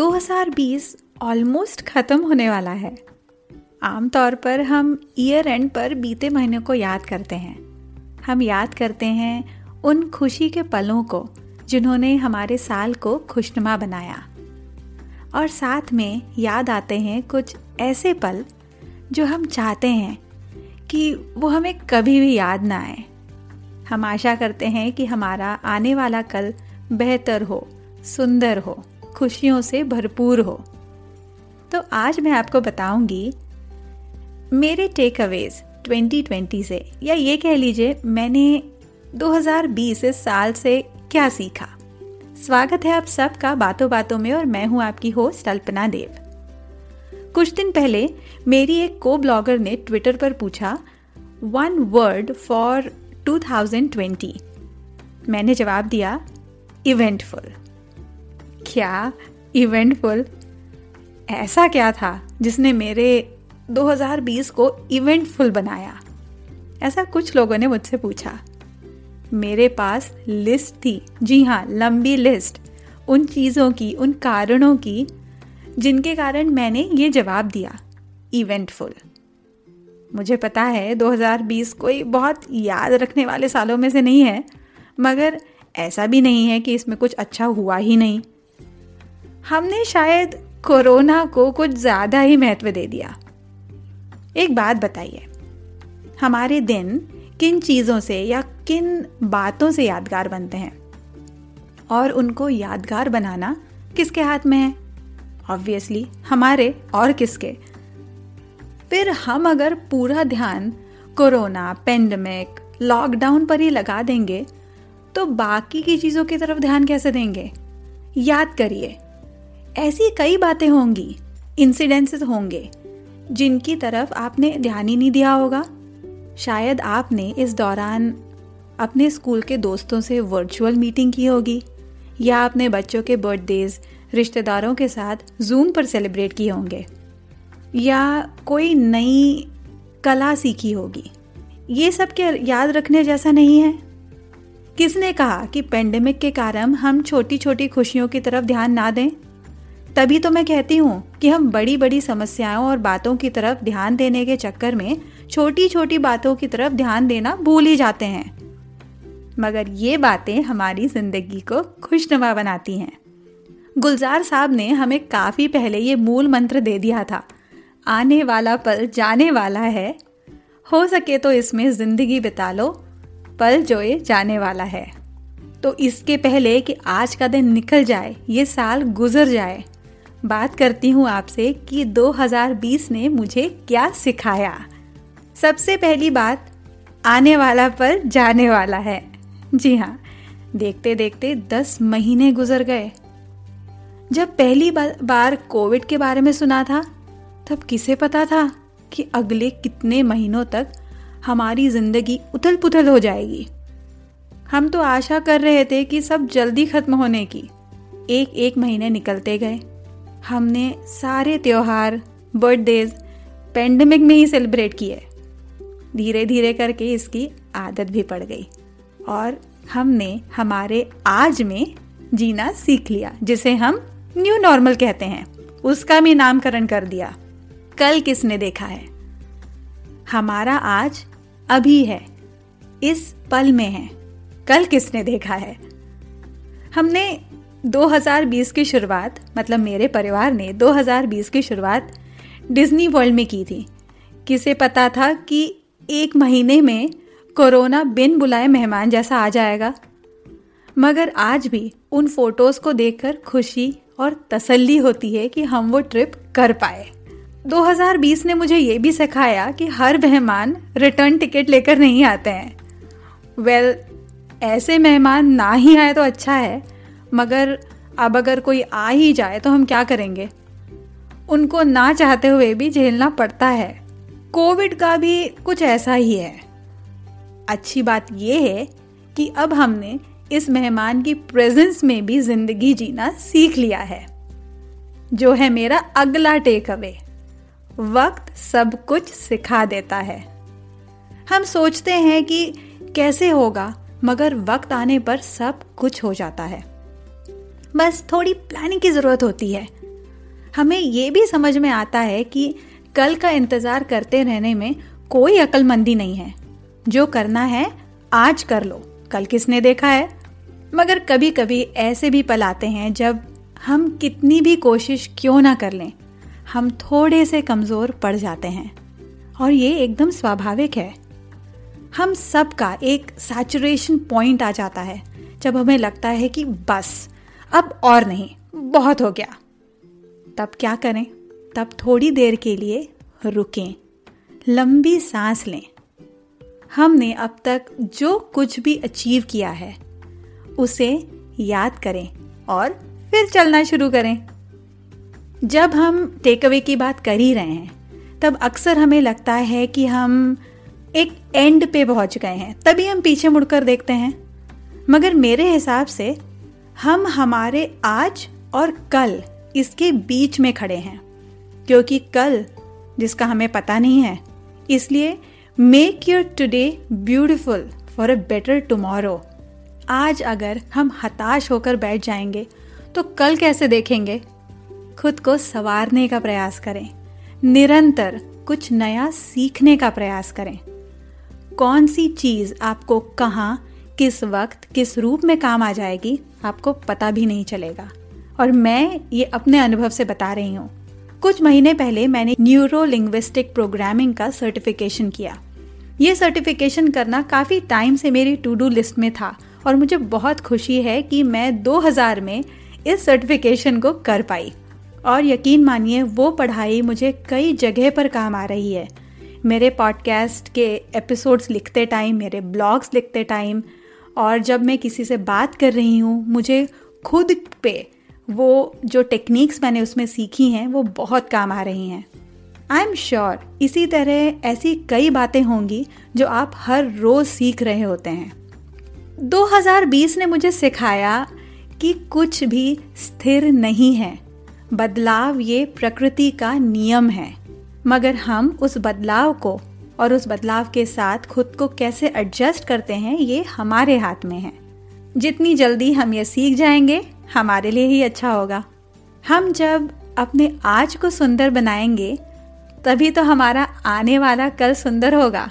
2020 almost ख़त्म होने वाला है। आमतौर पर हम ईयर एंड पर बीते महीने को याद करते हैं। हम याद करते हैं उन खुशी के पलों को जिन्होंने हमारे साल को खुशनुमा बनाया। और साथ में याद आते हैं कुछ ऐसे पल जो हम चाहते हैं कि वो हमें कभी भी याद ना आए। हम आशा करते हैं कि हमारा आने वाला कल बेहतर हो, सुंदर हो। खुशियों से भरपूर हो। तो आज मैं आपको बताऊँगी, मेरे टेक अवेज 2020 से, या ये कह लीजिए, मैंने 2020 इस साल से क्या सीखा। स्वागत है आप सबका बातों बातों में और मैं हूँ आपकी होस्ट अल्पना देव। कुछ दिन पहले मेरी एक को ब्लॉगर ने ट्विटर पर पूछा वन वर्ड फॉर 2020 मैंने जवाब दिया इवेंटफुल क्या इवेंटफुल ऐसा क्या था जिसने मेरे 2020 को इवेंटफुल बनाया? ऐसा कुछ लोगों ने मुझसे पूछा। मेरे पास लिस्ट थी। जी हाँ लंबी लिस्ट उन चीज़ों की, उन कारणों की, जिनके कारण मैंने ये जवाब दिया इवेंटफुल मुझे पता है 2020 कोई बहुत याद रखने वाले सालों में से नहीं है, मगर ऐसा भी नहीं है कि इसमें कुछ अच्छा हुआ ही नहीं। हमने शायद कोरोना को कुछ ज़्यादा ही महत्व दे दिया। एक बात बताइए, हमारे दिन किन चीज़ों से या किन बातों से यादगार बनते हैं? और उनको यादगार बनाना किसके हाथ में है? ऑब्वियसली हमारे और किसके? फिर हम अगर पूरा ध्यान कोरोना पेंडेमिक लॉकडाउन पर ही लगा देंगे तो बाकी की चीज़ों की तरफ़ ध्यान कैसे देंगे? याद करिए ऐसी कई बातें होंगी इंसिडेंसेस होंगे, जिनकी तरफ़ आपने ध्यान ही नहीं दिया होगा। शायद आपने इस दौरान अपने स्कूल के दोस्तों से वर्चुअल मीटिंग की होगी, या अपने बच्चों के बर्थडेज रिश्तेदारों के साथ जूम पर सेलिब्रेट किए होंगे, या कोई नई कला सीखी होगी। ये सब क्या याद रखने जैसा नहीं है? किसने कहा कि पेंडेमिक के कारण हम छोटी छोटी खुशियों की तरफ़ ध्यान ना दें? तभी तो मैं कहती हूँ कि हम बड़ी बड़ी समस्याओं और बातों की तरफ़ ध्यान देने के चक्कर में छोटी छोटी बातों की तरफ़ ध्यान देना भूल ही जाते हैं। मगर ये बातें हमारी ज़िंदगी को खुशनुमा बनाती हैं। गुलजार साहब ने हमें काफ़ी पहले ये मूल मंत्र दे दिया था, आने वाला पल जाने वाला है। हो सके तो इसमें ज़िंदगी बिता लो, पल जो ये जाने वाला है। तो इसके पहले कि आज का दिन निकल जाए, ये साल गुजर जाए बात करती हूँ आपसे कि 2020 ने मुझे क्या सिखाया। सबसे पहली बात, आने वाला पर जाने वाला है। जी हाँ देखते देखते दस महीने गुजर गए। जब पहली बार कोविड के बारे में सुना था, तब किसे पता था कि अगले कितने महीनों तक हमारी ज़िंदगी उथल पुथल हो जाएगी। हम तो आशा कर रहे थे कि सब जल्दी खत्म होने की। एक एक महीने निकलते गए। हमने सारे त्योहार बर्थडेज पेंडेमिक में ही सेलिब्रेट किए। धीरे धीरे करके इसकी आदत भी पड़ गई। और हमने हमारे आज में जीना सीख लिया, जिसे हम न्यू नॉर्मल कहते हैं। उसका भी नामकरण कर दिया। कल किसने देखा है? हमारा आज अभी है। इस पल में है। कल किसने देखा है? हमने 2020 की शुरुआत मतलब मेरे परिवार ने 2020 की शुरुआत डिज्नी वर्ल्ड में की थी। किसे पता था कि एक महीने में कोरोना बिन बुलाए मेहमान जैसा आ जाएगा? मगर आज भी उन फ़ोटोज़ को देखकर खुशी और तसल्ली होती है कि हम वो ट्रिप कर पाए। 2020 ने मुझे ये भी सिखाया कि हर मेहमान रिटर्न टिकट लेकर नहीं आते हैं। वेल well, ऐसे मेहमान ना ही आए तो अच्छा है मगर अब अगर कोई आ ही जाए तो हम क्या करेंगे? उनको ना चाहते हुए भी झेलना पड़ता है। कोविड का भी कुछ ऐसा ही है। अच्छी बात यह है कि अब हमने इस मेहमान की प्रेजेंस में भी ज़िंदगी जीना सीख लिया है। जो है मेरा अगला टेक अवे वक्त सब कुछ सिखा देता है। हम सोचते हैं कि कैसे होगा, मगर वक्त आने पर सब कुछ हो जाता है। बस थोड़ी प्लानिंग की ज़रूरत होती है। हमें ये भी समझ में आता है कि कल का इंतज़ार करते रहने में कोई अक्लमंदी नहीं है। जो करना है, आज कर लो। कल किसने देखा है? मगर कभी कभी ऐसे भी पल आते हैं जब हम कितनी भी कोशिश क्यों ना कर लें, हम थोड़े से कमज़ोर पड़ जाते हैं। और ये एकदम स्वाभाविक है। हम सबका एक सैचुरेशन पॉइंट आ जाता है, जब हमें लगता है कि बस अब और नहीं, बहुत हो गया। तब क्या करें? तब थोड़ी देर के लिए रुकें, लंबी सांस लें। हमने अब तक जो कुछ भी अचीव किया है, उसे याद करें और फिर चलना शुरू करें। जब हम टेक अवे की बात कर ही रहे हैं, तब अक्सर हमें लगता है कि हम एक एंड पे पहुँच गए हैं, तभी हम पीछे मुड़कर देखते हैं। मगर मेरे हिसाब से हम हमारे आज और कल इसके बीच में खड़े हैं, क्योंकि कल, जिसका हमें पता नहीं है, इसलिए make your today beautiful for a better tomorrow आज अगर हम हताश होकर बैठ जाएँगे तो कल कैसे देखेंगे? खुद को संवारने का प्रयास करें। निरंतर कुछ नया सीखने का प्रयास करें। कौन सी चीज़ आपको कहाँ किस वक्त, किस रूप में काम आ जाएगी, आपको पता भी नहीं चलेगा। और मैं ये अपने अनुभव से बता रही हूँ। कुछ महीने पहले मैंने न्यूरो लिंग्विस्टिक प्रोग्रामिंग का सर्टिफिकेशन किया। ये सर्टिफिकेशन करना काफ़ी टाइम से मेरी टू डू लिस्ट में था और मुझे बहुत खुशी है कि मैं 2000 में इस सर्टिफिकेशन को कर पाई। और यकीन मानिए, वो पढ़ाई मुझे कई जगह पर काम आ रही है। मेरे पॉडकास्ट के एपिसोड्स लिखते टाइम, मेरे ब्लॉग्स लिखते टाइम और जब मैं किसी से बात कर रही हूँ, मुझे खुद पे वो जो टेक्निक्स मैंने उसमें सीखी हैं, वो बहुत काम आ रही हैं। आई एम श्योर इसी तरह ऐसी कई बातें होंगी जो आप हर रोज़ सीख रहे होते हैं। 2020 ने मुझे सिखाया कि कुछ भी स्थिर नहीं है। बदलाव ये प्रकृति का नियम है। मगर हम उस बदलाव को और उस बदलाव के साथ खुद को कैसे एडजस्ट करते हैं, ये हमारे हाथ में है। जितनी जल्दी हम ये सीख जाएँगे, हमारे लिए ही अच्छा होगा। हम जब अपने आज को सुंदर बनाएँगे, तभी तो हमारा आने वाला कल सुंदर होगा।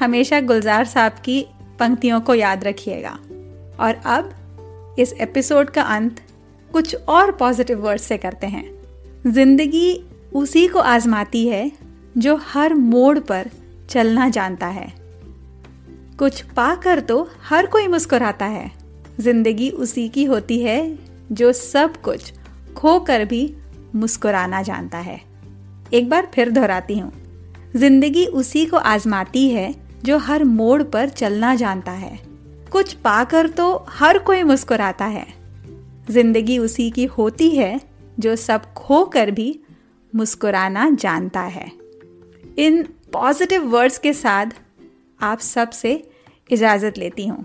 हमेशा गुलजार साहब की पंक्तियों को याद रखिएगा। और अब, इस एपिसोड का अंत कुछ और पॉजिटिव वर्ड्स से करते हैं। ज़िंदगी उसी को आजमाती है, जो हर मोड़ पर चलना जानता है। कुछ पाकर तो हर कोई मुस्कुराता है। ज़िंदगी उसी की होती है जो सब कुछ खोकर भी मुस्कुराना जानता है। एक बार फिर दोहराती हूँ। ज़िंदगी उसी को आजमाती है जो हर मोड़ पर चलना जानता है। कुछ पाकर तो हर कोई मुस्कुराता है। ज़िंदगी उसी की होती है जो सब खोकर भी मुस्कुराना जानता है। इन पॉजिटिव वर्ड्स के साथ आप सबसे इजाज़त लेती हूँ।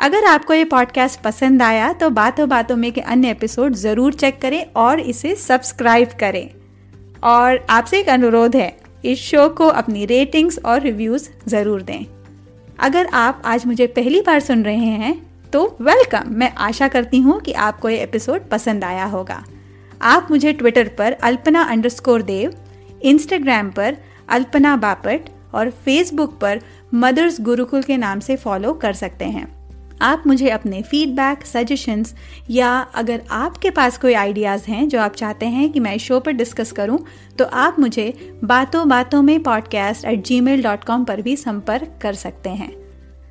अगर आपको ये पॉडकास्ट पसंद आया तो बातों बातों में के अन्य एपिसोड ज़रूर चेक करें और इसे सब्सक्राइब करें। और आपसे एक अनुरोध है, इस शो को अपनी रेटिंग्स और रिव्यूज़ ज़रूर दें। अगर आप आज मुझे पहली बार सुन रहे हैं तो वेलकम मैं आशा करती हूँ कि आपको ये एपिसोड पसंद आया होगा। आप मुझे ट्विटर पर अल्पना अंडरस्कोर देव इंस्टाग्राम पर अल्पना बापट और फेसबुक पर मदर्स गुरुकुल के नाम से फॉलो कर सकते हैं। आप मुझे अपने फीडबैक सजेशंस या अगर आपके पास कोई आइडियाज़ हैं जो आप चाहते हैं कि मैं शो पर डिस्कस करूँ, तो आप मुझे बातों बातों में podcast at Gmail dot com पर भी संपर्क कर सकते हैं।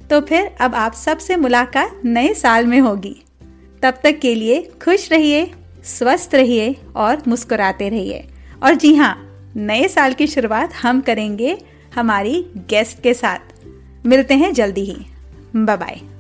तो फिर अब आप सबसे मुलाकात नए साल में होगी। तब तक के लिए खुश रहिए स्वस्थ रहिए और मुस्कुराते रहिए। और जी हाँ नए साल की शुरुआत हम करेंगे हमारी गेस्ट के साथ। मिलते हैं जल्दी ही। बाय